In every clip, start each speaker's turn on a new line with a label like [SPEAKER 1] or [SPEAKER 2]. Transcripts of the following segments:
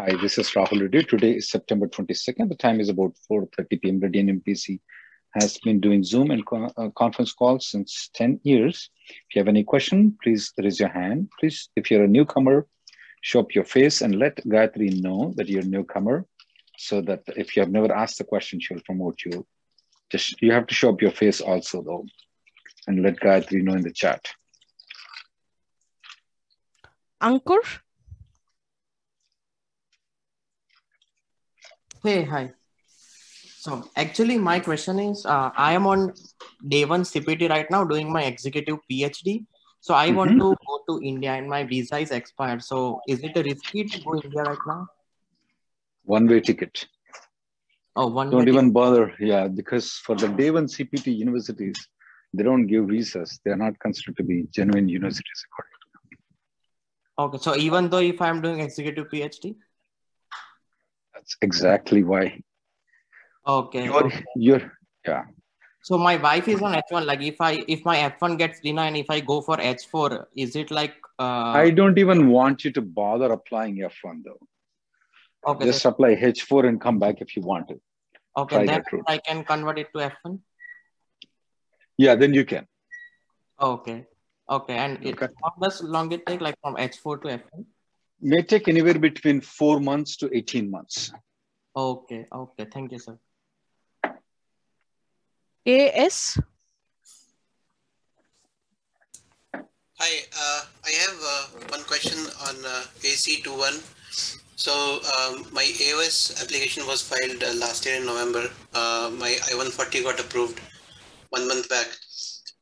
[SPEAKER 1] Hi, this is Rahul Reddy. Today is September 22nd. The time is about 4.30 p.m. Radian MPC has been doing Zoom and co- uh, conference calls since 10 years. If you have any question, please raise your hand. Please, if you're a newcomer, show up your face and let Gayatri know that you're a newcomer so that if you have never asked the question, she'll promote you. Just You have to show up your face also though and let Gayatri know in the chat.
[SPEAKER 2] Ankur?
[SPEAKER 3] Hey, hi. So actually, my question is, uh, I am on day one CPT right now, doing my executive PhD. So I want
[SPEAKER 1] Mhm.
[SPEAKER 3] to go to India, and my visa is expired. So is it a risky to go India right now?
[SPEAKER 1] One way ticket.
[SPEAKER 3] Oh, one.
[SPEAKER 1] Don't even bother. Yeah, because for the day one CPT universities, they don't give visas. They are not considered to be genuine universities according to them.
[SPEAKER 3] Okay, so even though if I'm doing executive PhD,
[SPEAKER 1] That's exactly why.
[SPEAKER 3] okay.
[SPEAKER 1] You're,
[SPEAKER 3] okay.
[SPEAKER 1] you're yeah.
[SPEAKER 3] So my wife is on H1. Like if I if my F1 gets denied, and if I go for H4, is it like? Uh,
[SPEAKER 1] I don't even want you to bother applying F1 though.
[SPEAKER 3] okay,
[SPEAKER 1] Just apply H4 and come back if you want to.
[SPEAKER 3] okay,
[SPEAKER 1] try
[SPEAKER 3] then
[SPEAKER 1] that.
[SPEAKER 3] I can convert it to F1.
[SPEAKER 1] Yeah, then you can.
[SPEAKER 3] Okay. Okay. And it,
[SPEAKER 1] Okay.
[SPEAKER 3] how does long it take, like from H4 to F1?
[SPEAKER 1] May take anywhere between four months to 18 months.
[SPEAKER 3] Okay. Okay. Thank you, sir.
[SPEAKER 2] AS?
[SPEAKER 4] Hi, uh, I have uh, one question on uh, AC21. So um, my AOS application was filed uh, last year in November. Uh, my I-140 got approved one month back.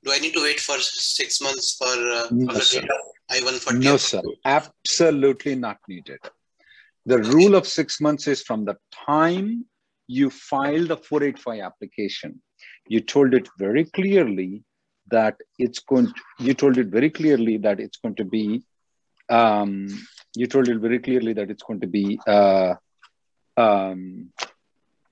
[SPEAKER 4] Do I need to wait for six months for uh,
[SPEAKER 1] No,
[SPEAKER 4] the
[SPEAKER 1] sir.
[SPEAKER 4] Date of I-140?
[SPEAKER 1] No, sir. Absolutely not needed. The rule of six months is from the time you file the 485 application. You told it very clearly that it's going to, you told it very clearly that it's going to be, um, you told it very clearly that it's going to be, uh, um,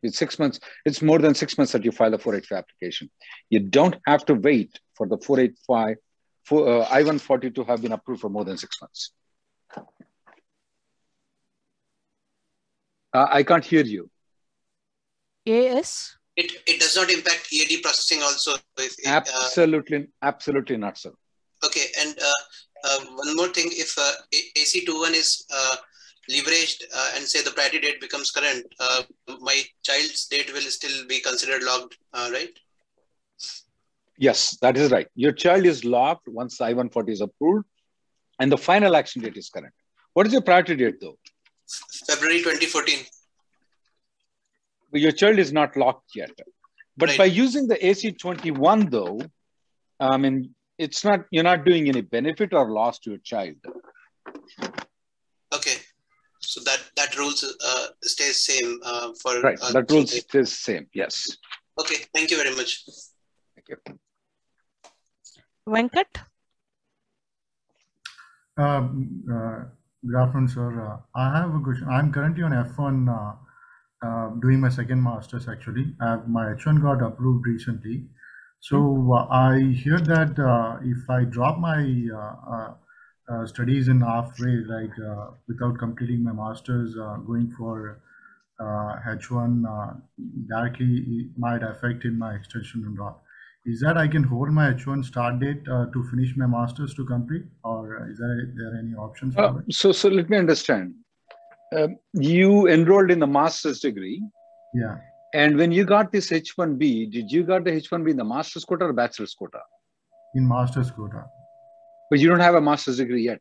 [SPEAKER 1] it's six months, it's more than six months that you file the 485 application. You don't have to wait for the 485 for uh, I-140 to have been approved for more than six months. Uh, I can't hear you.
[SPEAKER 2] AS?
[SPEAKER 4] It, it does not impact EAD processing also. If it, uh,
[SPEAKER 1] Absolutely, absolutely not, sir.
[SPEAKER 4] Okay, and uh, uh, one more thing, if uh, A- AC21 is uh, leveraged uh, and say the priority date becomes current, uh, my child's date will still be considered logged, uh, right?
[SPEAKER 1] Yes, that is right. Your child is locked once I-140 is approved, and the final action date is current. What is your priority date, though?
[SPEAKER 4] February 2014.
[SPEAKER 1] But Your child is not locked yet. But
[SPEAKER 4] Right.
[SPEAKER 1] by using the AC21, though, I mean, it's not you're not doing any benefit or loss to your child.
[SPEAKER 4] Okay, so that that rules uh, stays same uh, for
[SPEAKER 1] Right.
[SPEAKER 4] uh,
[SPEAKER 1] That rule is same. Yes.
[SPEAKER 4] Okay, thank you very much.
[SPEAKER 1] Thank you.
[SPEAKER 2] Venkat?
[SPEAKER 5] Um, uh, Good afternoon, sir. Uh, I have a question. I'm currently on F1 uh, uh, doing my second master's actually. My H1 got approved recently. So uh, I hear that if I drop my uh, uh, uh, studies in halfway, like without completing my master's, going for uh, H1 uh, directly might affect in my extension and all. Is that I can hold my H1 start date uh, to finish my master's to complete, or is there, there any options for
[SPEAKER 1] Uh,
[SPEAKER 5] it?
[SPEAKER 1] so, so let me understand. Um, you enrolled in the master's degree,
[SPEAKER 5] Yeah.
[SPEAKER 1] And when you got this H1B, did you got the H1B in the master's quota or bachelor's quota?
[SPEAKER 5] In master's quota.
[SPEAKER 1] But you don't have a master's degree yet.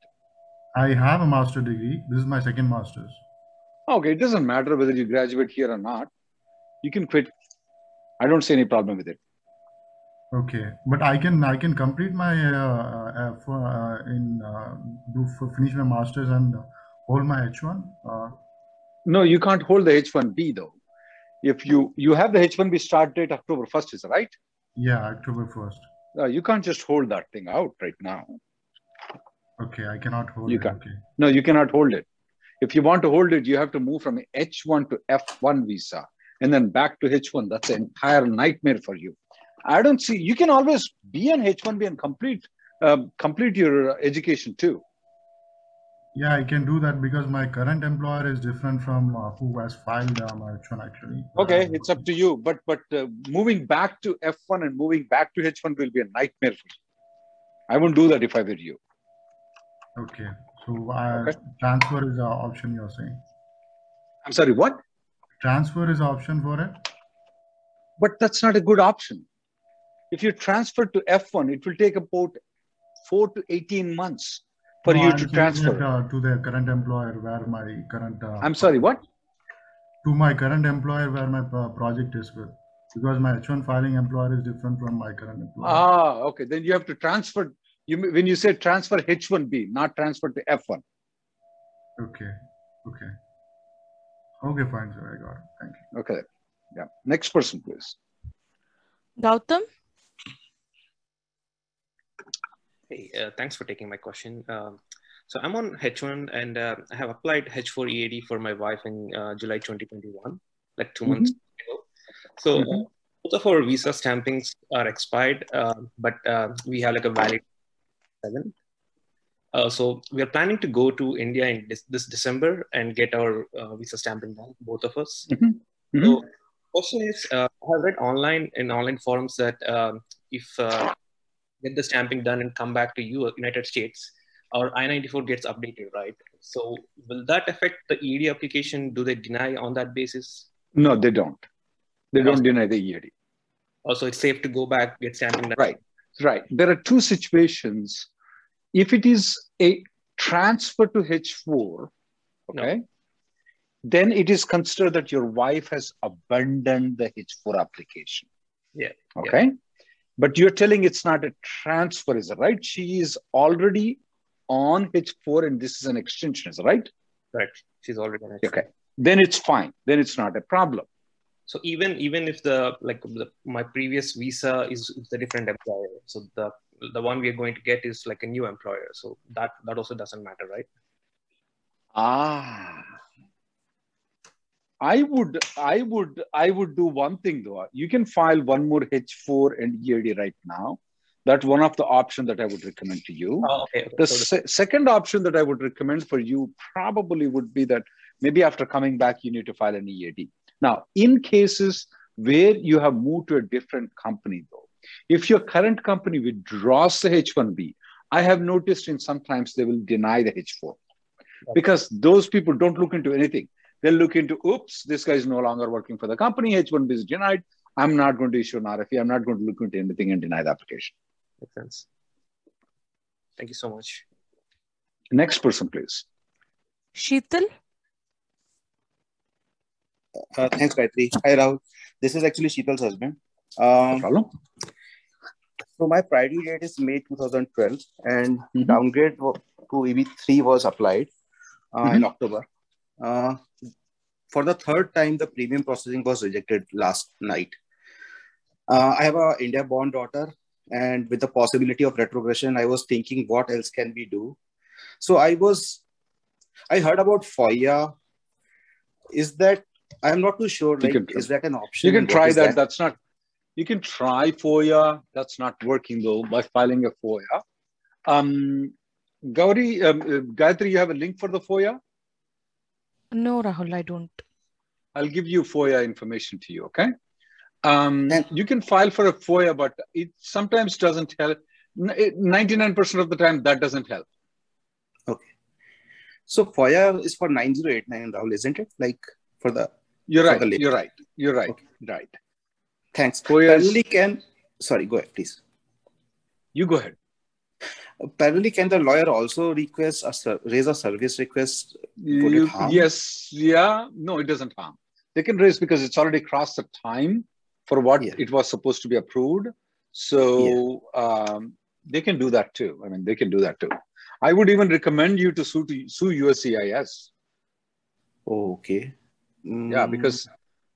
[SPEAKER 5] I have a master's degree. This is my second master's.
[SPEAKER 1] Okay, it doesn't matter whether you graduate here or not. You can quit. I don't see any problem with it.
[SPEAKER 5] Okay, but I can I can complete my uh, uh, for, uh, in uh, do for finish my masters and hold my H1. Uh,
[SPEAKER 1] No, you can't hold the H1B though. If you you have the H1B start date October 1st, is right?
[SPEAKER 5] yeah, October first.
[SPEAKER 1] Uh, you can't just hold that thing out right now.
[SPEAKER 5] Okay, I cannot hold
[SPEAKER 1] You
[SPEAKER 5] it.
[SPEAKER 1] can't.
[SPEAKER 5] Okay,
[SPEAKER 1] No, you cannot hold it. If you want to hold it, you have to move from H1 to F1 visa and then back to H1. That's an entire nightmare for you. I don't see. You can always be an H1B and complete um, complete your education too.
[SPEAKER 5] yeah, I can do that because my current employer is different from uh, who has filed uh, my H1 actually.
[SPEAKER 1] Okay, it's up to you. But but uh, moving back to F1 and moving back to H1 will be a nightmare for you. I won't do that if I were you.
[SPEAKER 5] Okay, so uh,
[SPEAKER 1] Okay.
[SPEAKER 5] transfer is an option you're saying.
[SPEAKER 1] I'm sorry, what?
[SPEAKER 5] Transfer is an option for it.
[SPEAKER 1] But that's not a good option. If you transfer to F1, it will take about four to 18 months for
[SPEAKER 5] No,
[SPEAKER 1] you
[SPEAKER 5] I'm
[SPEAKER 1] to transfer.
[SPEAKER 5] it, uh, to the current employer where my current. Uh,
[SPEAKER 1] I'm sorry, what?
[SPEAKER 5] To my current employer where my uh, project is with, because my H1 filing employer is different from my current employer.
[SPEAKER 1] Ah, okay. Then you have to transfer. You when you say transfer H1B, not transfer to F1.
[SPEAKER 5] Okay, okay, okay, fine, sir. I got it. Thank you.
[SPEAKER 1] Okay. Yeah. Next person, please.
[SPEAKER 2] Gautam,
[SPEAKER 6] Hey, uh, thanks for taking my question. Um, so I'm on H1 and uh, I have applied H4 EAD for my wife in uh, July 2021, like 2 months ago. So uh,
[SPEAKER 1] Mhm.
[SPEAKER 6] both of our visa stampings are expired, uh, but uh, we have like a valid seven. Uh, so we are planning to go to India in this, this December and get our uh, visa stamping done, both of us.
[SPEAKER 1] Mhm.
[SPEAKER 6] So question is, uh, I have read online in online forums that um, if uh, get the stamping done and come back to you, uh, United States, our I-94 gets updated, right? So will that affect the ED application? Do they deny on that basis?
[SPEAKER 1] No, they don't. They don't deny the EAD.
[SPEAKER 6] Also, it's safe to go back, get stamping done.
[SPEAKER 1] Right. Right. There are two situations. If it is a transfer to H4, okay, then it is considered that your wife has abandoned the H4 application.
[SPEAKER 6] Yeah, yeah.
[SPEAKER 1] But you're telling it's not a transfer, is it right? She is already on H4 and this is an extension, is it right?
[SPEAKER 6] Correct. She's already on H4.
[SPEAKER 1] Okay. Then it's fine. Then it's not a problem.
[SPEAKER 6] So even even if the like the, my previous visa is, the different employer, so the the one we are going to get is like a new employer. So that that also doesn't matter, right?
[SPEAKER 1] Ah. I would, I would, I would do one thing though. You can file one more H4 and EAD right now. That's one of the options that I would recommend to you.
[SPEAKER 6] Oh, okay.
[SPEAKER 1] the- se- second option that I would recommend for you probably would be that maybe after coming back, you need to file an EAD. Now, in cases where you have moved to a different company, though, if your current company withdraws the H1B, I have noticed in sometimes they will deny the H4 because those people don't look into anything. They'll look into, oops, this guy is no longer working for the company. H1B is denied. I'm not going to issue an RFE. I'm not going to look into anything and deny the application.
[SPEAKER 6] makes sense. Thank you so much.
[SPEAKER 1] Next person, please.
[SPEAKER 2] Sheetal,
[SPEAKER 7] Uh, thanks, Gayatri. Hi, Rahul. This is actually Sheetal's husband.
[SPEAKER 1] No
[SPEAKER 7] Um,
[SPEAKER 1] problem.
[SPEAKER 7] so my priority date is May 2012, and
[SPEAKER 1] Mhm.
[SPEAKER 7] downgrade to EB3 was applied uh,
[SPEAKER 1] Mm-hmm.
[SPEAKER 7] in October. Uh, for the third time, the premium processing was rejected last night. Uh, I have a India-born daughter, and with the possibility of retrogression, I was thinking, what else can we do? So I was, I heard about FOIA. Is that I'm not too sure. Like, is that an option?
[SPEAKER 1] You can try
[SPEAKER 7] is
[SPEAKER 1] that. That's not, you can try FOIA. That's not working though by filing a FOIA. Um, Gauri, um, uh, Gayatri, you have a link for the FOIA?
[SPEAKER 2] No, Rahul, I don't.
[SPEAKER 1] I'll give you FOIA information to you, okay? Um, you can file for a FOIA, but it sometimes doesn't help. 99% of the time, that doesn't help. Okay.
[SPEAKER 7] So FOIA is for 9089, Rahul, isn't it? Like for the
[SPEAKER 1] You're
[SPEAKER 7] For
[SPEAKER 1] right.
[SPEAKER 7] the.
[SPEAKER 1] You're right. You're right.
[SPEAKER 7] Okay.
[SPEAKER 1] Right.
[SPEAKER 7] Thanks.
[SPEAKER 1] Four years.
[SPEAKER 7] Can sorry, go ahead, please.
[SPEAKER 1] You go ahead.
[SPEAKER 7] Parallelly, can the lawyer also request a raise a service request?
[SPEAKER 1] You- yes. Yeah. No, it doesn't harm. They can raise because it's already crossed the time for what
[SPEAKER 7] Yeah.
[SPEAKER 1] it was supposed to be approved. So um, they can do that too. I mean, they can do that too. I would even recommend you to sue to sue USCIS.
[SPEAKER 7] Oh, okay.
[SPEAKER 1] Yeah,
[SPEAKER 7] Mm,
[SPEAKER 1] because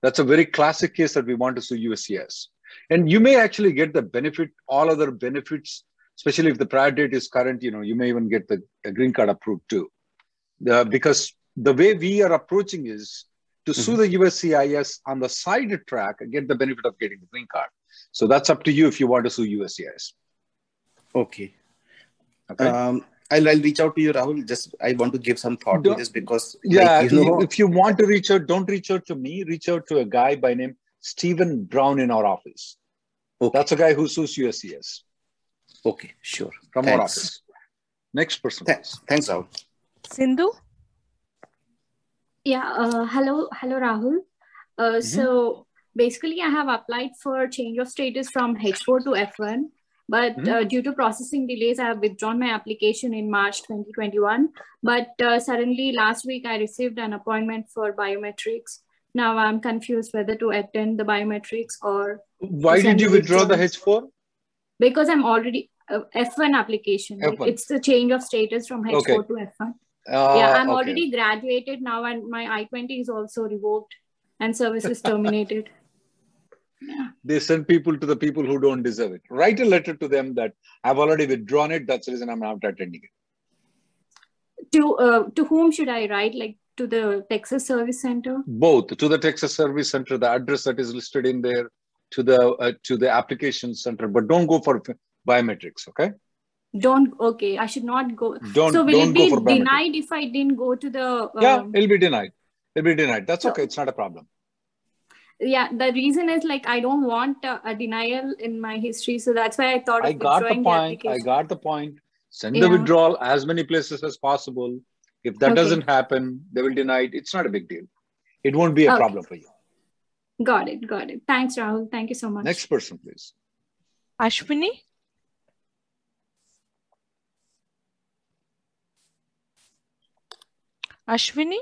[SPEAKER 1] that's a very classic case that we want to sue USCIS. And you may actually get the benefit, all other benefits, especially if the prior date is current, you know, you may even get the green card approved too. The- because the way we are approaching is to sue the USCIS on the side track and get the benefit of getting the green card. So that's up to you if you want to sue USCIS.
[SPEAKER 7] okay.
[SPEAKER 1] Okay.
[SPEAKER 7] Um, I'll, I'll reach out to you, Rahul. Just I want to give some thought to
[SPEAKER 1] Don't-
[SPEAKER 7] this because,
[SPEAKER 1] Yeah,
[SPEAKER 7] like, you know,
[SPEAKER 1] if you want to reach out, don't reach out to me. Reach out to a guy by name Stephen Brown in our office.
[SPEAKER 7] okay,
[SPEAKER 1] That's a guy who sues USCS
[SPEAKER 7] okay, sure.
[SPEAKER 1] from our office. Next person.
[SPEAKER 7] Thanks, thanks, Rahul.
[SPEAKER 2] Sindhu?
[SPEAKER 8] Yeah, uh, hello, hello, Rahul. Uh, So basically, I have applied for change of status from H4 to F1, but
[SPEAKER 1] Mhm.
[SPEAKER 8] uh, due to processing delays, I have withdrawn my application in March 2021. But uh, suddenly, last week, I received an appointment for biometrics. Now I'm confused whether to attend the biometrics or
[SPEAKER 1] Why did you withdraw the
[SPEAKER 8] withdrawals.
[SPEAKER 1] H4?
[SPEAKER 8] Because I'm already uh, F1 application.
[SPEAKER 1] F1.
[SPEAKER 8] it's the change of status from H4
[SPEAKER 1] Okay.
[SPEAKER 8] to F1.
[SPEAKER 1] Uh,
[SPEAKER 8] yeah i'm
[SPEAKER 1] okay.
[SPEAKER 8] already graduated now and my i-20 is also revoked and services terminated
[SPEAKER 1] They send people to the people who don't deserve it. Write a letter to them that I've already withdrawn it. That's the reason I'm not attending it.
[SPEAKER 8] to uh, to whom should i write like to the texas service center
[SPEAKER 1] Both to the Texas Service Center, the address that is listed in there, to the uh, to the application center, but don't go for biometrics. Okay?
[SPEAKER 8] don't okay i should not go
[SPEAKER 1] Don't
[SPEAKER 8] so will
[SPEAKER 1] don't
[SPEAKER 8] it be denied if i didn't go to the
[SPEAKER 1] Yeah,
[SPEAKER 8] um,
[SPEAKER 1] it'll be denied. It'll be denied. That's
[SPEAKER 8] So-
[SPEAKER 1] okay. It's not a problem.
[SPEAKER 8] yeah the reason is like i don't want uh, a denial in my history so that's why i thought of
[SPEAKER 1] I got the point. I got the point. Send the withdrawal as many places as possible. If that
[SPEAKER 8] Okay.
[SPEAKER 1] doesn't happen, they will deny it. It's not a big deal. It won't be a
[SPEAKER 8] Okay.
[SPEAKER 1] problem for you.
[SPEAKER 8] Got it got it thanks rahul thank you so much
[SPEAKER 1] Next person, please.
[SPEAKER 2] Ashwini? Ashwini?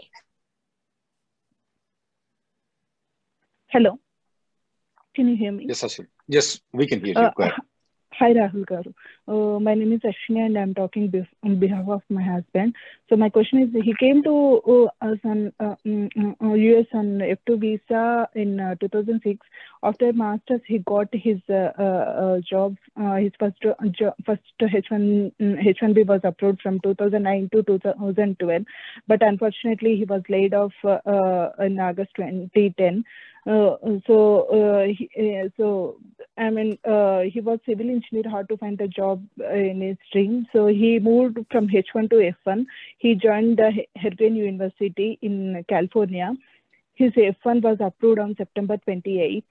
[SPEAKER 9] Hello. Can you hear me?
[SPEAKER 1] Yes, Ashwin. Yes, we can hear you.
[SPEAKER 9] Uh,
[SPEAKER 1] Go ahead.
[SPEAKER 9] Hi, Rahul Garu. Uh, my name is Ashwini and I'm talking on behalf of my husband. So my question is, he came to uh, us on uh, mm, uh, US on F2 visa in uh, 2006. After masters, he got his uh, uh, uh, job. Uh, his first uh, jo- first H1 mm, H1B was approved from 2009 to 2012, but unfortunately, he was laid off uh, uh, in August 2010. Uh, so, uh, he, uh, so I mean, he was civil engineer, hard to find a job in his stream. So he moved from H1 to F1. He joined the Herguan University in California. His F1 was approved on September 28,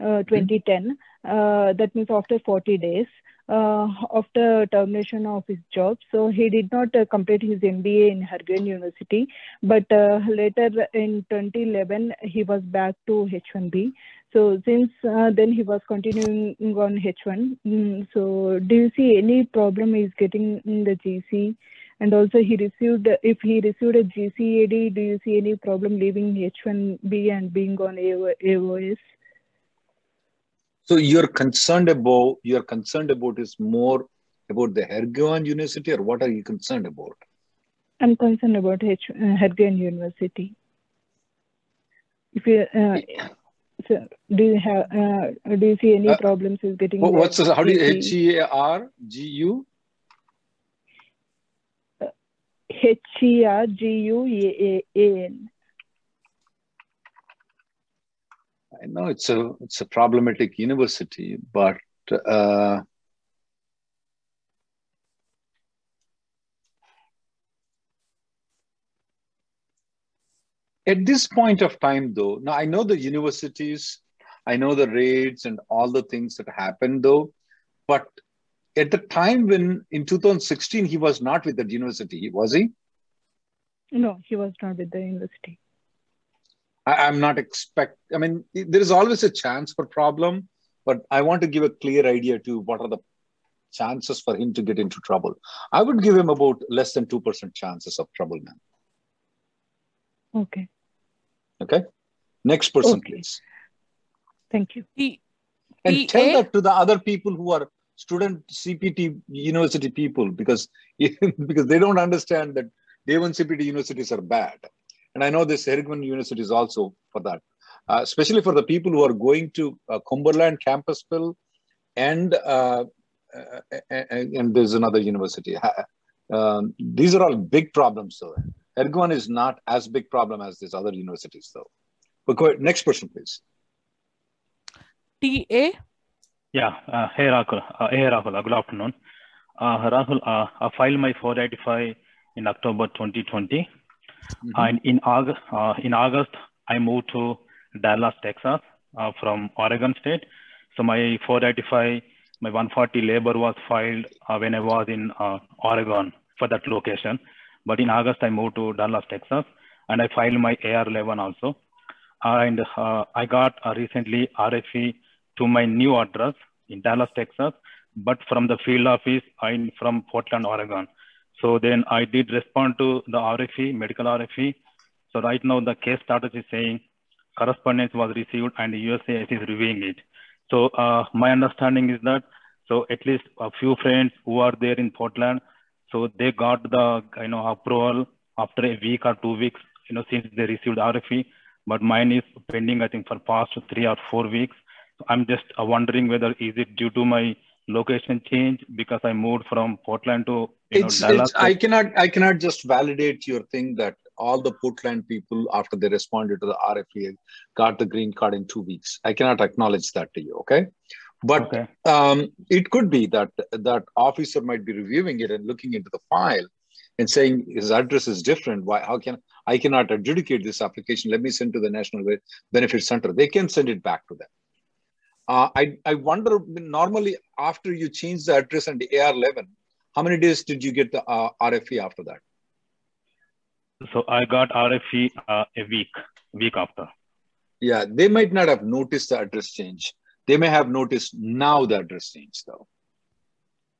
[SPEAKER 9] uh, 2010. Uh, that means after 40 days. Uh, after termination of his job, so he did not uh, complete his MBA in Herguan University, but uh, later in 2011 he was back to H1B. So since uh, then he was continuing on H1. Mm, so do you see any problem is getting in the GC? And also he received, if he received a GCAD, do you see any problem leaving H1B and being on AO, AOS?
[SPEAKER 1] So you're concerned about you're concerned about is more about the Herguan University, or what are you concerned about?
[SPEAKER 9] I'm concerned about H, uh, University. If you, uh, so do you have, uh, do you see any
[SPEAKER 1] Uh,
[SPEAKER 9] problems is getting?
[SPEAKER 1] What's the, how do you? H E A R G U?
[SPEAKER 9] H E R G U A A N.
[SPEAKER 1] I know it's a it's a problematic university, but uh, at this point of time, though, now I know the universities, I know the raids and all the things that happened, though, but at the time when in 2016 he was not with that university, was he?
[SPEAKER 9] No, he was not with the university.
[SPEAKER 1] I, am not expect. I mean, there is always a chance for problem, but I want to give a clear idea to what are the chances for him to get into trouble. I would give him about less than two percent chances of trouble, man.
[SPEAKER 9] Okay.
[SPEAKER 1] Okay. Next person,
[SPEAKER 9] Okay.
[SPEAKER 1] please.
[SPEAKER 9] Thank you.
[SPEAKER 2] T
[SPEAKER 1] And
[SPEAKER 2] TA?
[SPEAKER 1] tell that to the other people who are student CPT university people because because they don't understand that day one CPT universities are bad. And I know this Herguan University is also for that, uh, especially for the people who are going to uh, Cumberland Campbellsville and uh, uh, and, and there's another university. Ha- Um, these are all big problems, though. Herguan is not as big problem as these other universities, though. But go ahead. Next person, please.
[SPEAKER 2] TA?
[SPEAKER 10] Yeah. Uh, hey, Rahul. Uh, hey, Rahul. Uh, good afternoon. Uh, Rahul, uh, I filed my 485 in October 2020. And in August, uh, in August, I moved to Dallas, Texas, uh, from Oregon State. So my 485, my 140 labor was filed uh, when I was in uh, Oregon for that location. But in August, I moved to Dallas, Texas, and I filed my AR11 also. And uh, I got uh, recently RFE to my new address in Dallas, Texas, but from the field office in from Portland, Oregon. So then I did respond to the RFE, medical RFE. So right now the case status is saying correspondence was received and USCIS is reviewing it. So uh, my understanding is that so at least a few friends who are there in Portland, so they got the you know approval after a week or two weeks, you know, since they received RFE. But mine is pending, I think, for past three or four weeks. So I'm just wondering whether is it due to my location change because I moved from Portland to you know
[SPEAKER 1] It's,
[SPEAKER 10] Dallas.
[SPEAKER 1] it's, I cannot I cannot just validate your thing that all the Portland people after they responded to the RFE got the green card in two weeks. I cannot acknowledge that to you. Okay, but
[SPEAKER 10] Okay.
[SPEAKER 1] um, it could be that that officer might be reviewing it and looking into the file and saying his address is different. Why? How can I cannot adjudicate this application? Let me send to the National Benefit Center. They can send it back to them. Uh, I I wonder normally after you change the address and the AR11, how many days did you get the uh, RFE after that?
[SPEAKER 10] So I got RFE uh, a week, week after.
[SPEAKER 1] Yeah, they might not have noticed the address change. They may have noticed now the address change though.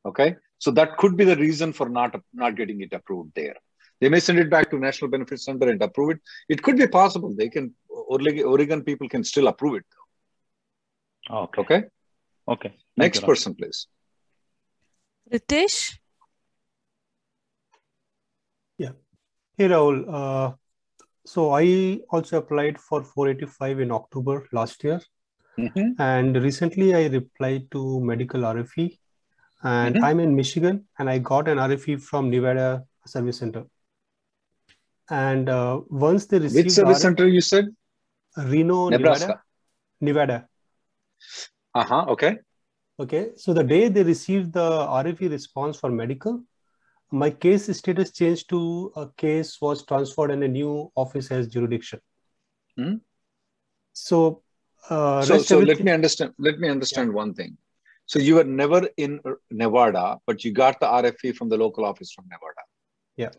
[SPEAKER 1] Okay, so that could be the reason for not not getting it approved there. They may send it back to National Benefit Center and approve it. It could be possible. They can Oregon Oregon people can still approve it.
[SPEAKER 10] Okay.
[SPEAKER 1] Okay.
[SPEAKER 10] Okay.
[SPEAKER 1] Next
[SPEAKER 10] you, Rahul.
[SPEAKER 1] person, please.
[SPEAKER 2] Ritesh? Yeah.
[SPEAKER 11] Hey Rahul, uh, so I also applied for 485 in October last year,
[SPEAKER 1] Mhm.
[SPEAKER 11] and recently I replied to medical RFE, and
[SPEAKER 1] Mhm.
[SPEAKER 11] I'm in Michigan, and I got an RFE from Nevada Service Center. And uh, once they received
[SPEAKER 1] Which
[SPEAKER 11] the
[SPEAKER 1] service
[SPEAKER 11] RFE
[SPEAKER 1] center you said?
[SPEAKER 11] Reno,
[SPEAKER 1] Nebraska.
[SPEAKER 11] Nevada, Nevada.
[SPEAKER 1] Uh huh. Okay.
[SPEAKER 11] Okay, so the day they received the RFE response for medical, my case status changed to a case was transferred and a new office has jurisdiction.
[SPEAKER 1] Hmm.
[SPEAKER 11] So, uh,
[SPEAKER 1] so so let me understand let me understand one thing so you were never in uh, nevada but you got the rfe from the local office from nevada
[SPEAKER 11] Yeah.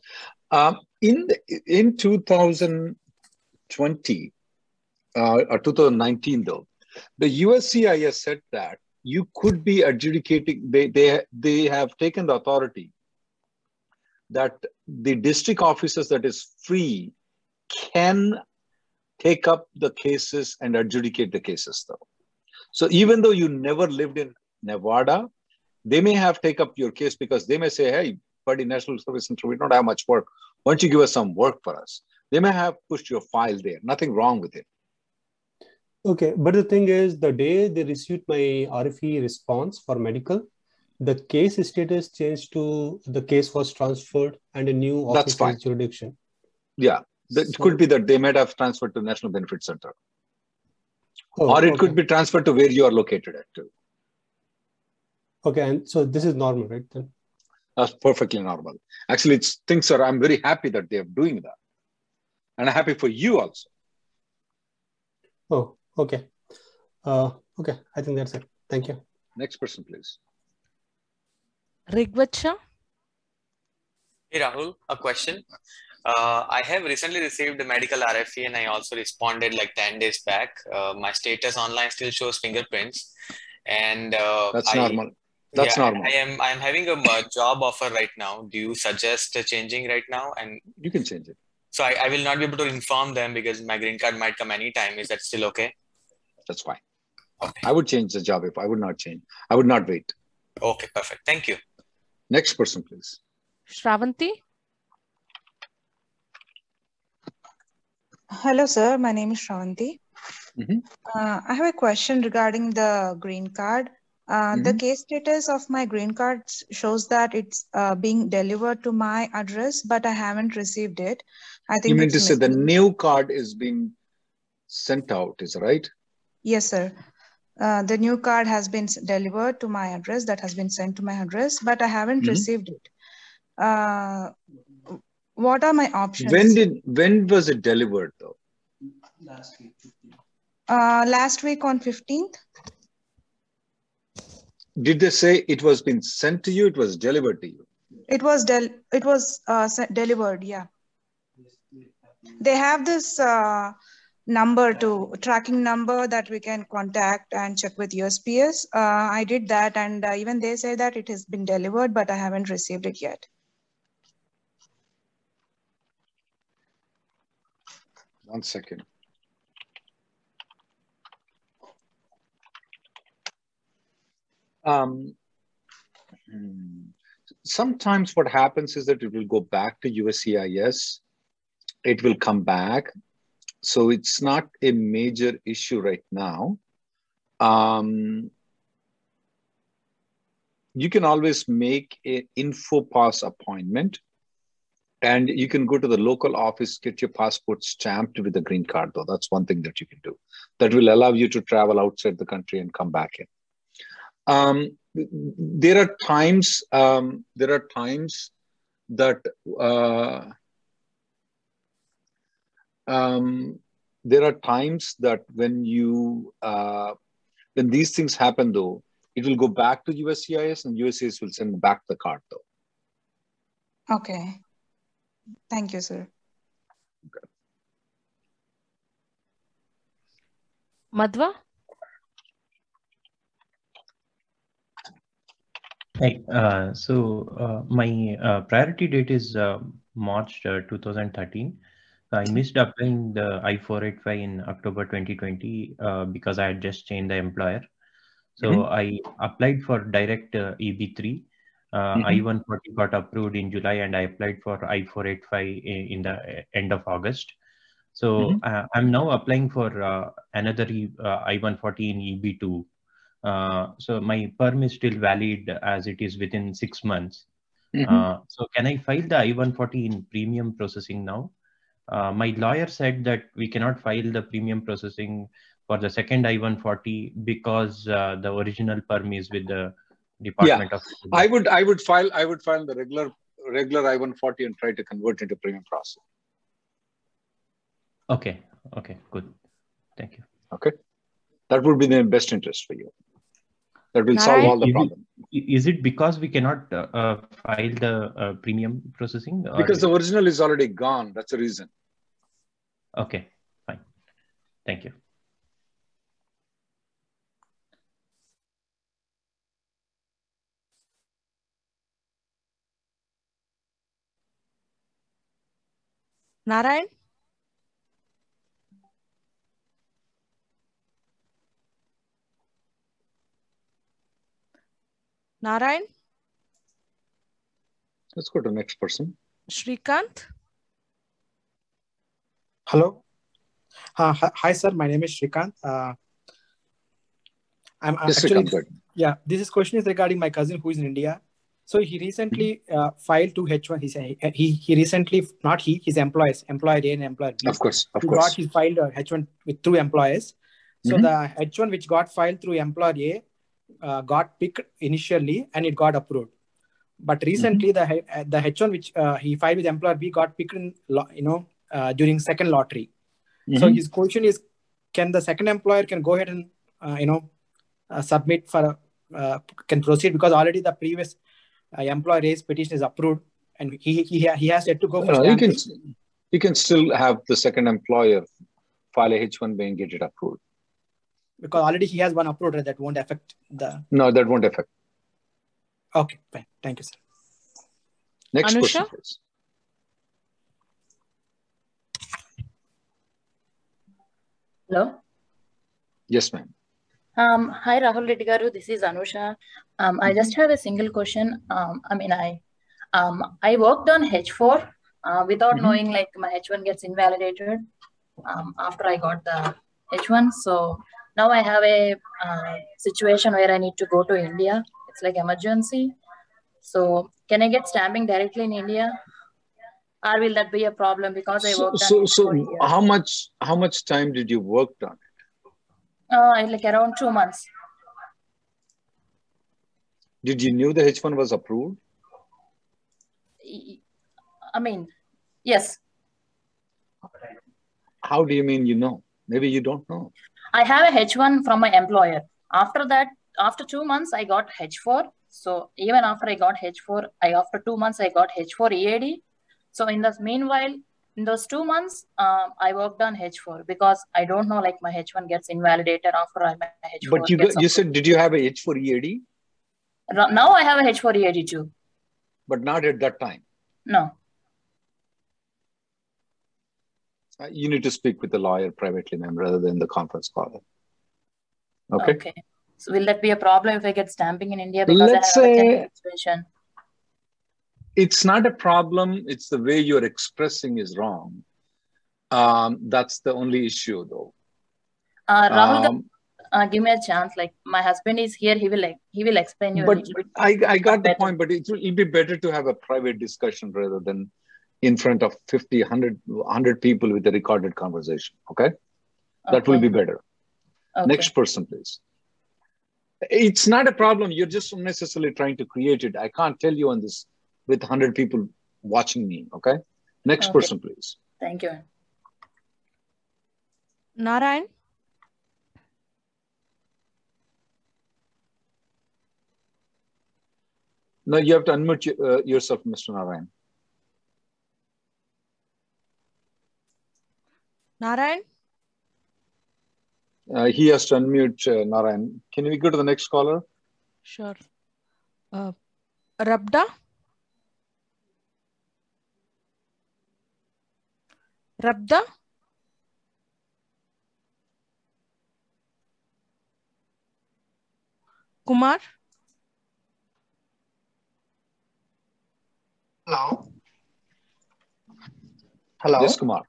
[SPEAKER 1] um, in the, in 2020 uh, or 2019 though the uscis said that you could be adjudicating they they they have taken the authority that the district offices that is free can take up the cases and adjudicate the cases though. So even though you never lived in nevada they may have take up your case because they may say hey buddy national service center we don't have much work. Why don't you give us some work for us? They may have pushed your file there. Nothing wrong with it
[SPEAKER 11] okay, but the thing is, the day they received my RFE response for medical, the case status changed to the case was transferred and a new
[SPEAKER 1] That's
[SPEAKER 11] office
[SPEAKER 1] fine.
[SPEAKER 11] has jurisdiction.
[SPEAKER 1] yeah that it
[SPEAKER 11] So-
[SPEAKER 1] could be that they might have transferred to national benefit center
[SPEAKER 11] Oh,
[SPEAKER 1] or it
[SPEAKER 11] okay.
[SPEAKER 1] could be transferred to where you are located at too
[SPEAKER 11] Okay, and so this is normal, right? Then.
[SPEAKER 1] that's perfectly normal actually it's things are i'm very happy that they're doing that and i'm happy for you also
[SPEAKER 11] Oh, okay. Uh, okay, I think that's it. Thank you.
[SPEAKER 1] next person please
[SPEAKER 2] Rigvacha?
[SPEAKER 12] Hey Rahul, a question. Uh, I have recently received a medical RFE and I also responded like 10 days back. Uh, my status online still shows fingerprints. And uh,
[SPEAKER 1] that's
[SPEAKER 12] I,
[SPEAKER 1] normal. That's
[SPEAKER 12] yeah,
[SPEAKER 1] normal.
[SPEAKER 12] I am I am having a uh, job offer right now. Do you suggest changing right now? And
[SPEAKER 1] you can change it.
[SPEAKER 12] So I, I will not be able to inform them because my green card might come anytime. Is that still okay?
[SPEAKER 1] That's fine. Okay. I would change the job if I would not change. I would not wait.
[SPEAKER 12] Okay, perfect. Thank you.
[SPEAKER 1] Next person, please.
[SPEAKER 2] Shravanti.
[SPEAKER 13] Hello, sir. My name is Shravanti. Mm-hmm. Uh, I have a question regarding the green card. Uh, mm-hmm. The case status of my green card shows that it's uh, being delivered to my address, but I haven't received it. I think
[SPEAKER 1] you mean to say the new card is being sent out, is right?
[SPEAKER 13] Yes, sir. Uh, the new card has been delivered to my address that has been sent to my address, but I haven't mm-hmm. received it. Uh, what are my options?
[SPEAKER 1] When did when was it delivered though?
[SPEAKER 13] Last week. Uh, last week on 15th.
[SPEAKER 1] Did they say it was been sent to you? It was delivered to you.
[SPEAKER 13] It was del. It was uh, delivered. Yeah. They have this uh, number to tracking number that we can contact and check with USPS. Uh, I did that, and uh, even they say that it has been delivered, but I haven't received it yet.
[SPEAKER 1] One second. Um, hmm, sometimes what happens is that it will go back to USCIS. It will come back. So it's not a major issue right now. Um, you can always make an info pass appointment and you can go to the local office, get your passport stamped with a green card, though. That's one thing that you can do. That will allow you to travel outside the country and come back in. Um, there are times. Um, there are times that uh, um, there are times that when you uh, when these things happen, though, it will go back to USCIS, and USCIS will send back the card, though.
[SPEAKER 13] Okay. Thank you, sir. Okay.
[SPEAKER 2] Madhva?
[SPEAKER 14] Hi. Uh, so uh, my uh, priority date is uh, March uh, 2013. I missed applying the I-485 in October 2020 uh, because I had just changed the employer. So mm -hmm. I applied for direct EB3 uh, mm-hmm. I-140 got approved in July, and I applied for I-485 in, in the uh, end of August. So mm-hmm. uh, I'm now applying for uh, another uh, I-140 in EB2. Uh, so my perm is still valid as it is within six months. Mm-hmm. so can I file the I-140 in premium processing now? My lawyer said that we cannot file the premium processing for the second I-140 because the original perm is with the Department
[SPEAKER 1] yeah.
[SPEAKER 14] of.
[SPEAKER 1] I would I would file I would file the regular regular I-140 and try to convert into premium process.
[SPEAKER 14] Okay. Okay. Good. Thank you.
[SPEAKER 1] Okay. That would be the best interest for you. That will solve all the
[SPEAKER 14] is
[SPEAKER 1] problem.
[SPEAKER 14] It, is it because we cannot uh, uh, file the uh, premium processing?
[SPEAKER 1] Because the original is already gone. That's the reason.
[SPEAKER 14] Okay. Fine. Thank you.
[SPEAKER 2] Narayan? Narayan?
[SPEAKER 1] Let's go to the next person.
[SPEAKER 2] Shrikant?
[SPEAKER 15] Hello. Uh, hi, sir. My name is Shrikant. Uh, I'm
[SPEAKER 1] yes,
[SPEAKER 15] actually,
[SPEAKER 1] Shrikant,
[SPEAKER 15] yeah, this is question is regarding my cousin who is in India. So he recently uh, filed to H1. He said he he recently not he his employees employer A and employer B.
[SPEAKER 1] Of course, of
[SPEAKER 15] he
[SPEAKER 1] course.
[SPEAKER 15] Got he filed a H1 with two employers. So mm-hmm. the H1 which got filed through employer A uh, got picked initially and it got approved. But recently mm-hmm. the the H1 which uh, he filed with employer B got picked in you know uh, during second lottery. Mm-hmm. So his question is, can the second employer can go ahead and uh, you know uh, submit for can proceed because already the previous uh, employer raised petition is approved and he, he, he has yet to go for
[SPEAKER 1] no, you can You can still have the second employer file a H1B and get it approved.
[SPEAKER 15] Because already he has one approved, right? That won't affect the.
[SPEAKER 1] No, that won't affect.
[SPEAKER 15] Okay, fine. Thank you, sir.
[SPEAKER 1] Next
[SPEAKER 2] Anusha?
[SPEAKER 1] question, please.
[SPEAKER 16] Hello.
[SPEAKER 1] Yes, ma'am.
[SPEAKER 16] Um, hi, Rahul Reddy garu. This is Anusha. Um, I just have a single question. Um, I mean, I um, I worked on H4 uh, without
[SPEAKER 1] Mhm.
[SPEAKER 16] knowing like my H1 gets invalidated um, after I got the H1. So now I have a uh, situation where I need to go to India. It's like emergency. So can I get stamping directly in India? Or will that be a problem because I worked
[SPEAKER 1] so,
[SPEAKER 16] on
[SPEAKER 1] so
[SPEAKER 16] H4 here?
[SPEAKER 1] how much how much time did you work on it?
[SPEAKER 16] Uh, like around two months.
[SPEAKER 1] Did you knew the H1 was approved?
[SPEAKER 16] I mean, yes,
[SPEAKER 1] How do you mean you know? Maybe you don't know.
[SPEAKER 16] I have a H1 from my employer. After that, after two months, I got H4. So even after I got H4, I after two months I got H4 EAD. So in the meanwhile, in those two months, um, I worked on H4 because I don't know like my H1 gets invalidated after I, my H4
[SPEAKER 1] But you got, you said did you have a H4 EAD?
[SPEAKER 16] now I have a H4 EAD too.
[SPEAKER 1] But not at that time.
[SPEAKER 16] No.
[SPEAKER 1] Uh, You need to speak with the lawyer privately, ma'am, rather than the conference call. Okay.
[SPEAKER 16] Okay. So will that be a problem if I get stamping in India because
[SPEAKER 1] Let's
[SPEAKER 16] I have a
[SPEAKER 1] say-
[SPEAKER 16] genuine situation?
[SPEAKER 1] It's not a problem. It's the way you're expressing is wrong. Um, that's the only issue, though.
[SPEAKER 16] Uh, Rahul,
[SPEAKER 1] Um,
[SPEAKER 16] uh, give me a chance. Like my husband is here, he will like he will explain you.
[SPEAKER 1] but,
[SPEAKER 16] little
[SPEAKER 1] but
[SPEAKER 16] bit.
[SPEAKER 1] I, I got the point, but it will it'll be better to have a private discussion rather than in front of 50, 100, 100 people with a recorded conversation. Okay. That will be better.
[SPEAKER 16] Okay.
[SPEAKER 1] Next person, please. It's not a problem. You're just unnecessarily trying to create it. I can't tell you on this with 100 people watching me. Okay. Next
[SPEAKER 16] Okay.
[SPEAKER 1] person, please.
[SPEAKER 16] Thank you.
[SPEAKER 2] Narayan,
[SPEAKER 1] No, you have to unmute y- uh, yourself, Mr. Narayan.
[SPEAKER 2] Narayan,
[SPEAKER 1] Uh, he has to unmute uh, Narayan. Can we go to the next caller?
[SPEAKER 2] sure. Uh, Rabda, Rabda, Kumar,
[SPEAKER 17] Hello. Hello.
[SPEAKER 1] Yes, Kumar.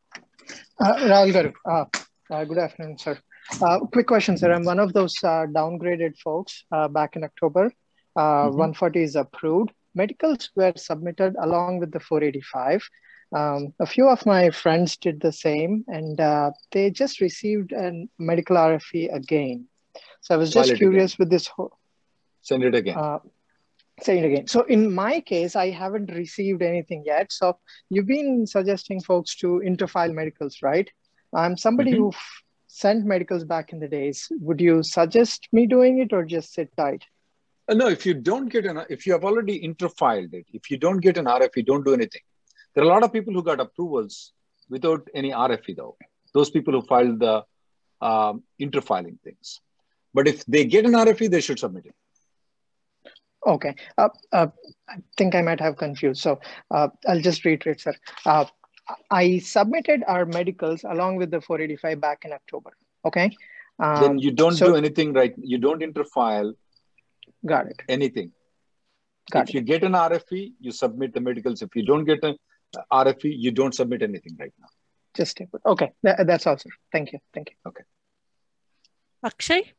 [SPEAKER 17] Uh, Rahul Garu. Uh, uh, good afternoon, sir. Uh, quick question, sir. I'm one of those uh, downgraded folks uh, back in October. Uh,
[SPEAKER 1] Mhm.
[SPEAKER 17] 140 is approved. Medicals were submitted along with the 485. Um, a few of my friends did the same, and uh, they just received a medical RFE again. So I was just
[SPEAKER 1] it again.
[SPEAKER 17] curious with this whole.
[SPEAKER 1] Send it again.
[SPEAKER 17] Uh, say it again. So in my case, I haven't received anything yet. So you've been suggesting folks to interfile medicals, right? I'm somebody
[SPEAKER 1] Mhm.
[SPEAKER 17] who sent medicals back in the days. Would you suggest me doing it or just sit tight?
[SPEAKER 1] Uh, no, if you don't get an, if you have already interfiled it, if you don't get an RFE, don't do anything. There are a lot of people who got approvals without any RFE though. Those people who filed the um, interfiling things. But if they get an RFE, they should submit it.
[SPEAKER 17] Okay. Uh, uh, I think I might have confused. So uh, I'll just reiterate, sir. Uh, I submitted our medicals along with the 485 back in October. Okay. Um,
[SPEAKER 1] then you don't
[SPEAKER 17] so-
[SPEAKER 1] do anything right. You don't interfile
[SPEAKER 17] Got it.
[SPEAKER 1] anything.
[SPEAKER 17] Got
[SPEAKER 1] if you get an RFE, you submit the medicals. If you don't get an RFE, you don't submit anything right now.
[SPEAKER 17] Just take it. Okay. That, that's all, sir. Thank you. Thank you.
[SPEAKER 1] Okay.
[SPEAKER 2] Akshay,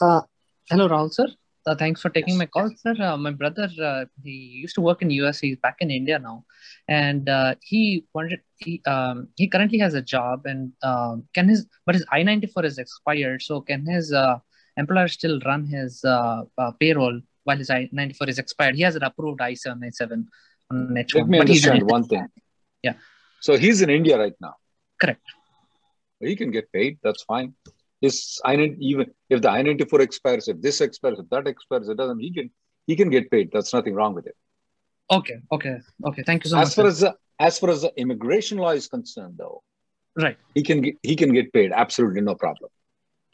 [SPEAKER 18] Uh, hello, Rahul sir. Uh, thanks for taking my call, sir. Uh, my brother, uh, he used to work in US. He's back in India now, and uh, he wanted he um, he currently has a job, and um, can his but his I ninety four is expired. So can his uh, employer still run his uh, uh, payroll while his I ninety four is expired? He has an approved I seven nine seven on H
[SPEAKER 1] Let me
[SPEAKER 18] but
[SPEAKER 1] understand one thing.
[SPEAKER 18] Yeah.
[SPEAKER 1] So he's in India right now.
[SPEAKER 18] Correct.
[SPEAKER 1] He can get paid. That's fine. His even if the I ninety four expires, if this expires, if that expires, it doesn't. He can he can get paid. That's nothing wrong with it.
[SPEAKER 18] Okay, okay, okay. Thank you so
[SPEAKER 1] as
[SPEAKER 18] much.
[SPEAKER 1] far
[SPEAKER 18] sir.
[SPEAKER 1] as the, As far as the immigration law is concerned, though,
[SPEAKER 18] Right.
[SPEAKER 1] he can get, he can get paid. Absolutely no problem.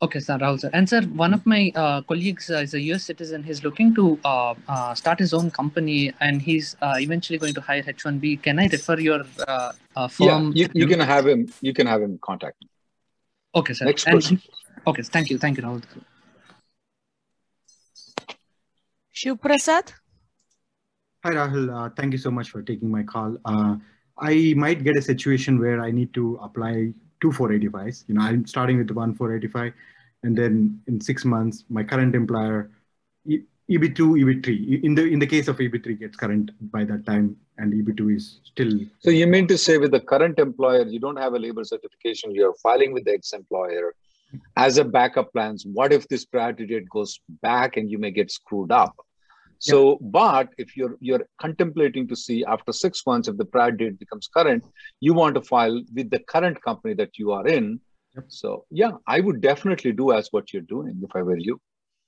[SPEAKER 18] Okay, sir, Rahul sir. And sir, one of my uh, colleagues uh, is a US citizen. He's looking to uh, uh, start his own company, and he's uh, eventually going to hire H1B. Can I refer your uh, uh, firm?
[SPEAKER 1] Yeah, you, you can have him. You can have him contact me.
[SPEAKER 18] Okay, sir.
[SPEAKER 1] Next
[SPEAKER 18] And-
[SPEAKER 1] person.
[SPEAKER 18] okay, thank you, thank you, Rahul.
[SPEAKER 2] Shiv Prasad.
[SPEAKER 19] Hi, Rahul. Uh, thank you so much for taking my call. Uh, I might get a situation where I need to apply two 485s. You know, I'm starting with one 485, and then in six months, my current employer, E- EB2, EB3. In the in the case of EB3 gets current by that time, and EB2 is still
[SPEAKER 1] So you mean to say with the current employer, you don't have a labor certification, you're filing with the ex-employer as a backup plans. What if this priority date goes back and you may get screwed up? So, but if you're you're contemplating to see after six months if the priority date becomes current, you want to file with the current company that you are in. So yeah, I would definitely do as what you're doing if I were you.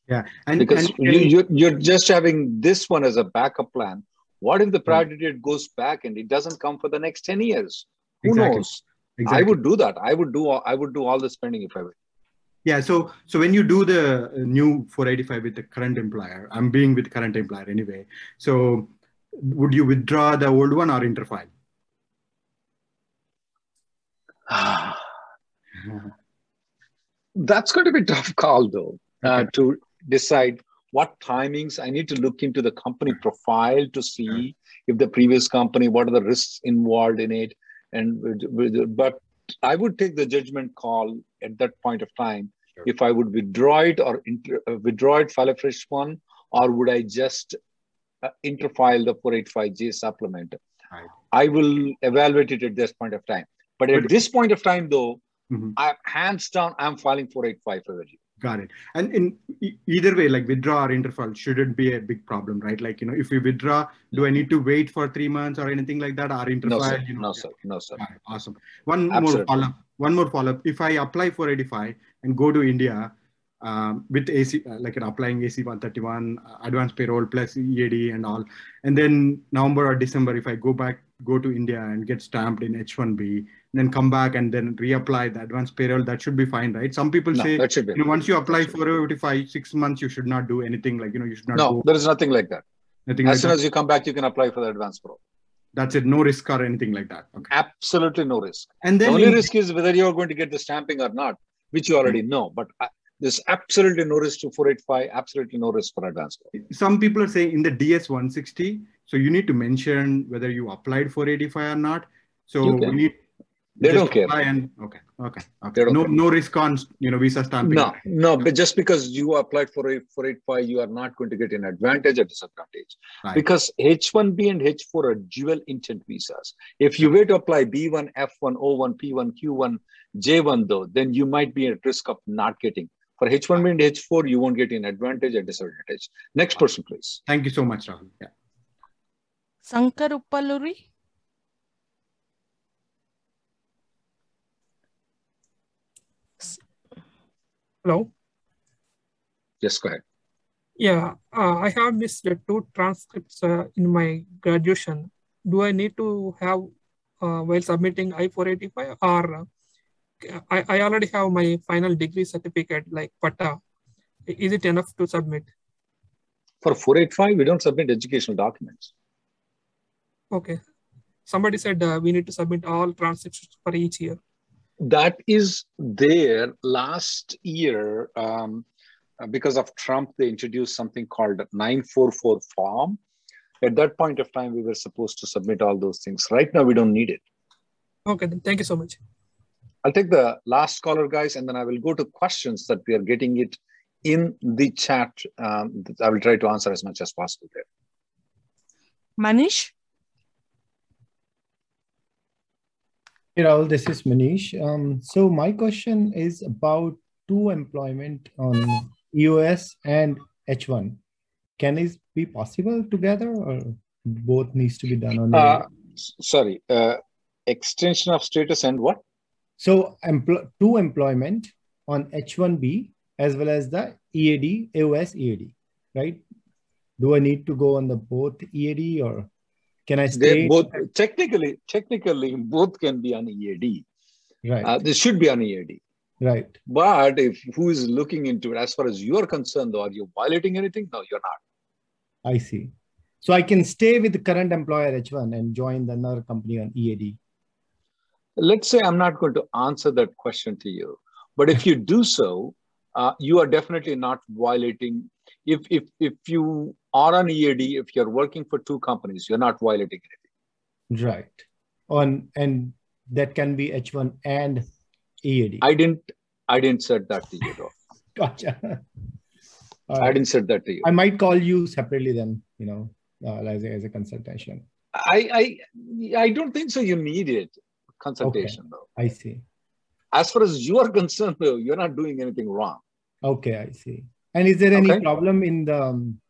[SPEAKER 19] yeah. And
[SPEAKER 1] because
[SPEAKER 19] and
[SPEAKER 1] you, you're, you're just having this one as a backup plan. What if the hmm. priority date goes back and it doesn't come for the next 10 years? Who
[SPEAKER 19] Exactly.
[SPEAKER 1] knows? I would do that. I would do all, I would do all the spending if I were.
[SPEAKER 19] Yeah, so so when you do the uh, new 485 with the current employer, I'm being with current employer anyway. So would you withdraw the old one or interfile?
[SPEAKER 1] That's going to be a tough call though, uh, to decide what timings. I need to look into the company profile to see if the previous company, what are the risks involved in it. And but I would take the judgment call at that point of time if I would withdraw it or inter, uh, withdraw it, file a fresh one, or would I just uh, interfile the 485J supplement? I will evaluate it at this point of time. But at this point of time, though, I'm hands down, I'm filing 485 for you.
[SPEAKER 19] Got it. And in e- either way, like withdraw or interfile shouldn't be a big problem, right? Like, you know, if we withdraw, do I need to wait for three months or anything like that? Or interfile?
[SPEAKER 1] No, sir.
[SPEAKER 19] you know,
[SPEAKER 1] No, sir. No, sir.
[SPEAKER 19] It. Awesome. One more
[SPEAKER 1] Absolutely.
[SPEAKER 19] follow up. One more follow up. If I apply for 85 and go to India um, with AC, uh, like an applying AC 131, uh, advanced parole plus EAD and all, and then November or December, if I go back, go to India and get stamped in H1B, then come back and then reapply the advanced parole, that should be fine, right? Some people
[SPEAKER 1] No,
[SPEAKER 19] say,
[SPEAKER 1] that should be-
[SPEAKER 19] you know, once you apply for 85, six months, you should not do anything. Like, you know, you should not
[SPEAKER 1] No,
[SPEAKER 19] go.
[SPEAKER 1] there is nothing like that.
[SPEAKER 19] Nothing
[SPEAKER 1] as
[SPEAKER 19] like
[SPEAKER 1] soon
[SPEAKER 19] that.
[SPEAKER 1] as you come back, you can apply for the advance pro.
[SPEAKER 19] That's it. No risk or anything like that. Okay.
[SPEAKER 1] Absolutely no risk.
[SPEAKER 19] And then
[SPEAKER 1] the only
[SPEAKER 19] in-
[SPEAKER 1] risk is whether you're going to get the stamping or not, which you already know. But uh, there's absolutely no risk to 485, absolutely no risk for advance
[SPEAKER 19] some people are saying in the DS 160, so you need to mention whether you applied for 85 or not. So
[SPEAKER 1] You
[SPEAKER 19] we need
[SPEAKER 1] They
[SPEAKER 19] just
[SPEAKER 1] don't care.
[SPEAKER 19] apply And okay, okay, okay. No,
[SPEAKER 1] care.
[SPEAKER 19] no risk on you know visa stamping.
[SPEAKER 1] No, no, but just because you applied for a 485, you are not going to get an advantage or disadvantage.
[SPEAKER 19] Right.
[SPEAKER 1] Because H1B and H4 are dual intent visas. If you were to apply B1, F1, O1, P1, Q1, J1, though, then you might be at risk of not getting. For H1B and H4, you won't get an advantage or disadvantage. Next person, please.
[SPEAKER 19] Thank you so much, Rahul. Yeah.
[SPEAKER 2] Sankar Uppaluri.
[SPEAKER 20] Hello.
[SPEAKER 1] Yes, go ahead.
[SPEAKER 20] Yeah, uh, I have missed two transcripts uh, in my graduation. Do I need to have uh, while submitting I-485 or uh, I, I already have my final degree certificate like PATA. Is it enough to submit?
[SPEAKER 1] For 485, we don't submit educational documents.
[SPEAKER 20] Okay. Somebody said uh, we need to submit all transcripts for each year.
[SPEAKER 1] That is there last year um, uh, because of Trump. They introduced something called 944 form. At that point of time, we were supposed to submit all those things. Right now, we don't need it.
[SPEAKER 20] Okay, then thank you so much.
[SPEAKER 1] I'll take the last caller, guys, and then I will go to questions that we are getting it in the chat. Um, I will try to answer as much as possible there.
[SPEAKER 2] Manish.
[SPEAKER 21] Hey Rahul, this is Manish. Um, so my question is about two employment on EOS and H1. Can it be possible together or both needs to be done on
[SPEAKER 1] Uh,
[SPEAKER 21] the
[SPEAKER 1] sorry, uh, extension of status and what?
[SPEAKER 21] So empl- two employment on H1B as well as the EAD, EOS EAD, right? Do I need to go on the both EAD or Can I
[SPEAKER 1] They
[SPEAKER 21] stay?
[SPEAKER 1] both technically, technically, both can be on EAD.
[SPEAKER 21] Right.
[SPEAKER 1] Uh, they should be on EAD.
[SPEAKER 21] right.
[SPEAKER 1] But if who is looking into it, as far as you're concerned, though, are you violating anything? No, you're not.
[SPEAKER 21] I see. So I can stay with the current employer H1 and join the another company on EAD.
[SPEAKER 1] Let's say I'm not going to answer that question to you, but if you do so, uh, you are definitely not violating. If if if you are on EAD, if you're working for two companies, you're not violating anything.
[SPEAKER 21] Right. On and that can be H1 and EAD.
[SPEAKER 1] I didn't I didn't set that to you though.
[SPEAKER 21] Gotcha. All
[SPEAKER 1] I didn't set that to you.
[SPEAKER 21] I might call you separately then, you know, uh, as, a, as a consultation.
[SPEAKER 1] I I I don't think so. You need it consultation though.
[SPEAKER 21] I see.
[SPEAKER 1] As far as you are concerned, though, you're not doing anything wrong.
[SPEAKER 21] Okay, I see. And is there any
[SPEAKER 1] Okay.
[SPEAKER 21] problem in the um,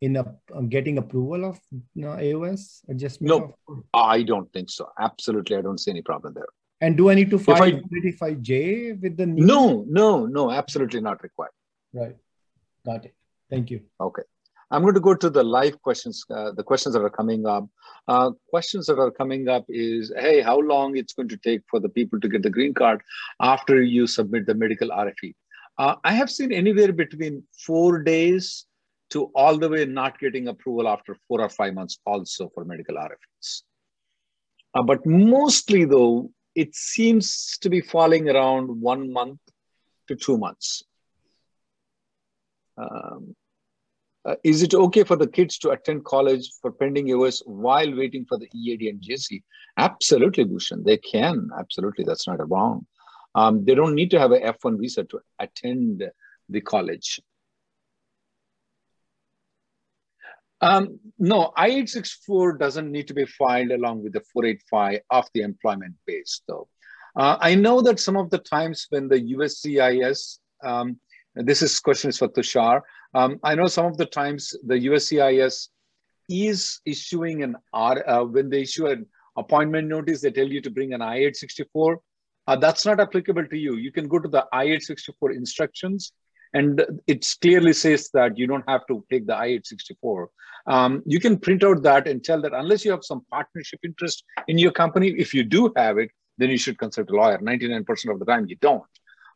[SPEAKER 21] in a, um, getting approval of you know, AOS adjustment?
[SPEAKER 1] No,
[SPEAKER 21] of-
[SPEAKER 1] I don't think so. Absolutely, I don't see any problem there.
[SPEAKER 21] and do I need to file
[SPEAKER 1] I-
[SPEAKER 21] 35J with the new?
[SPEAKER 1] No, no, no, absolutely not required.
[SPEAKER 21] Right. Got it. Thank you.
[SPEAKER 1] Okay. I'm going to go to the live questions, uh, the questions that are coming up. Uh, questions that are coming up is, hey, how long it's going to take for the people to get the green card after you submit the medical RFE? Uh, I have seen anywhere between four days to all the way not getting approval after four or five months also for medical RFEs. Uh, but mostly though, it seems to be falling around one month to two months. Um, uh, is it okay for the kids to attend college for pending years while waiting for the EAD and GC? Absolutely, Bhushan. They can. Absolutely. That's not a wrong. Um, they don't need to have a F1 visa to attend the college. Um, no, I-864 doesn't need to be filed along with the 485 of the employment base, though. Uh, I know that some of the times when the USCIS, um, this is question is for Tushar. Um, I know some of the times the USCIS is issuing an R, uh, when they issue an appointment notice, they tell you to bring an I-864. Uh, that's not applicable to you. You can go to the I-864 instructions and it clearly says that you don't have to take the I-864. Um, you can print out that and tell that unless you have some partnership interest in your company, if you do have it, then you should consult a lawyer. 99% of the time you don't.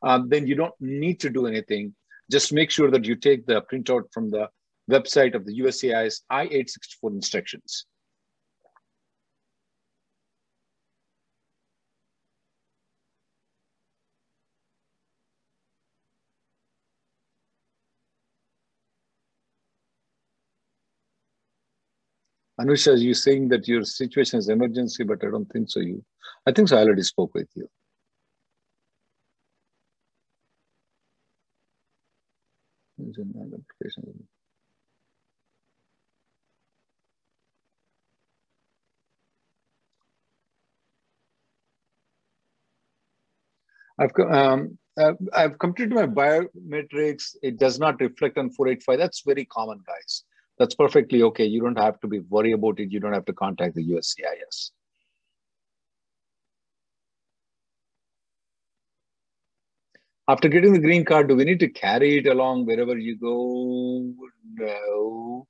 [SPEAKER 1] Um, then you don't need to do anything. Just make sure that you take the printout from the website of the USCIS I-864 instructions. Anusha, you saying that your situation is emergency, but I don't think so. You, I think so. I already spoke with you. I've um, I've completed my biometrics. It does not reflect on 485. That's very common, guys. That's perfectly okay. You don't have to be worried about it. You don't have to contact the USCIS. After getting the green card, do we need to carry it along wherever you go? No,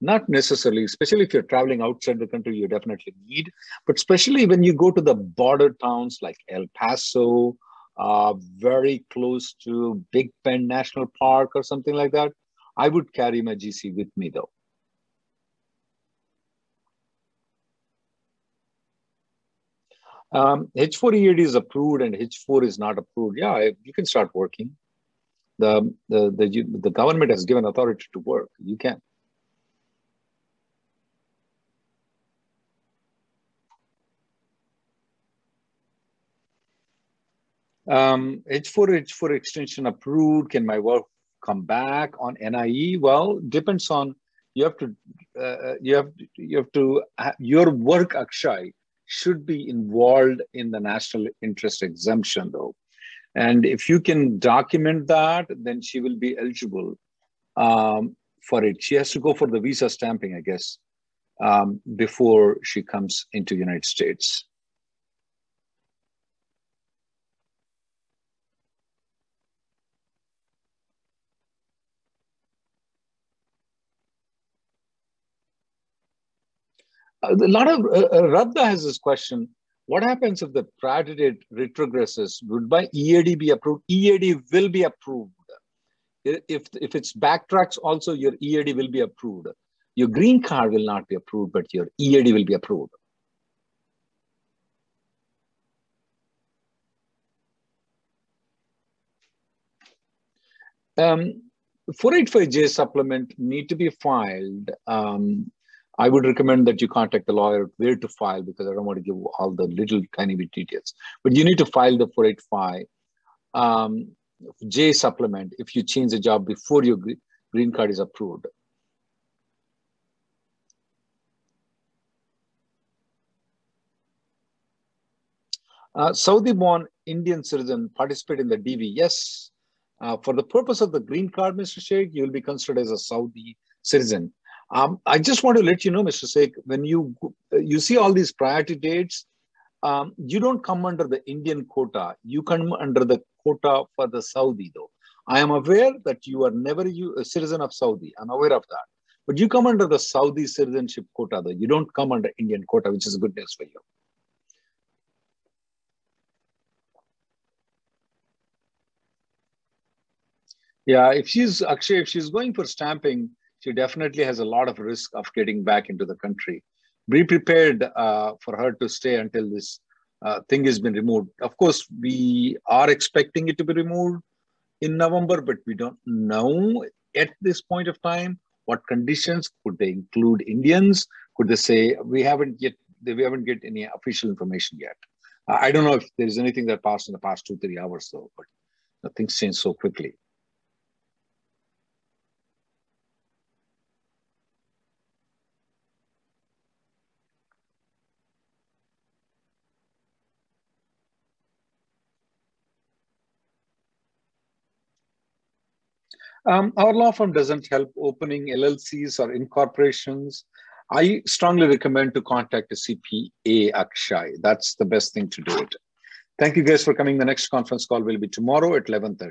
[SPEAKER 1] not necessarily. Especially if you're traveling outside the country, you definitely need. But especially when you go to the border towns like El Paso, uh, very close to Big Bend National Park or something like that, I would carry my GC with me though. Um, H4 EAD is approved and H4 is not approved. Yeah, you can start working. The, the, the, the government has given authority to work. You can. Um, H4, H4 extension approved. Can my work come back on NIE? Well, depends on, you have to, uh, you have, you have to, ha- your work, Akshay, should be involved in the national interest exemption though. And if you can document that, then she will be eligible um, for it. She has to go for the visa stamping, I guess, um, before she comes into United States. A lot of uh, uh, Radha has this question. What happens if the priority date retrogresses? Would my EAD be approved? EAD will be approved. If, if it's backtracks, also your EAD will be approved. Your green card will not be approved, but your EAD will be approved. Um, 485J supplement need to be filed. Um, I would recommend that you contact the lawyer where to file because I don't want to give all the little tiny bit details. But you need to file the 485 um, J supplement if you change the job before your green card is approved. Uh, Saudi-born Indian citizen participate in the DV. Yes, uh, for the purpose of the green card, Mr. Sheikh, you will be considered as a Saudi citizen. Um, I just want to let you know, Mr. Sheikh, when you you see all these priority dates, um, you don't come under the Indian quota. You come under the quota for the Saudi, though. I am aware that you are never you, a citizen of Saudi. I'm aware of that. But you come under the Saudi citizenship quota, though. You don't come under Indian quota, which is good news for you. Yeah, if she's actually if she's going for stamping, she definitely has a lot of risk of getting back into the country. Be prepared uh, for her to stay until this uh, thing has been removed. Of course, we are expecting it to be removed in November, but we don't know at this point of time what conditions could they include Indians? Could they say we haven't yet? We haven't get any official information yet. I don't know if there is anything that passed in the past two three hours though, but things change so quickly. Um, our law firm doesn't help opening LLCs or incorporations. I strongly recommend to contact a CPA Akshay. That's the best thing to do it. Thank you guys for coming. The next conference call will be tomorrow at 11.30.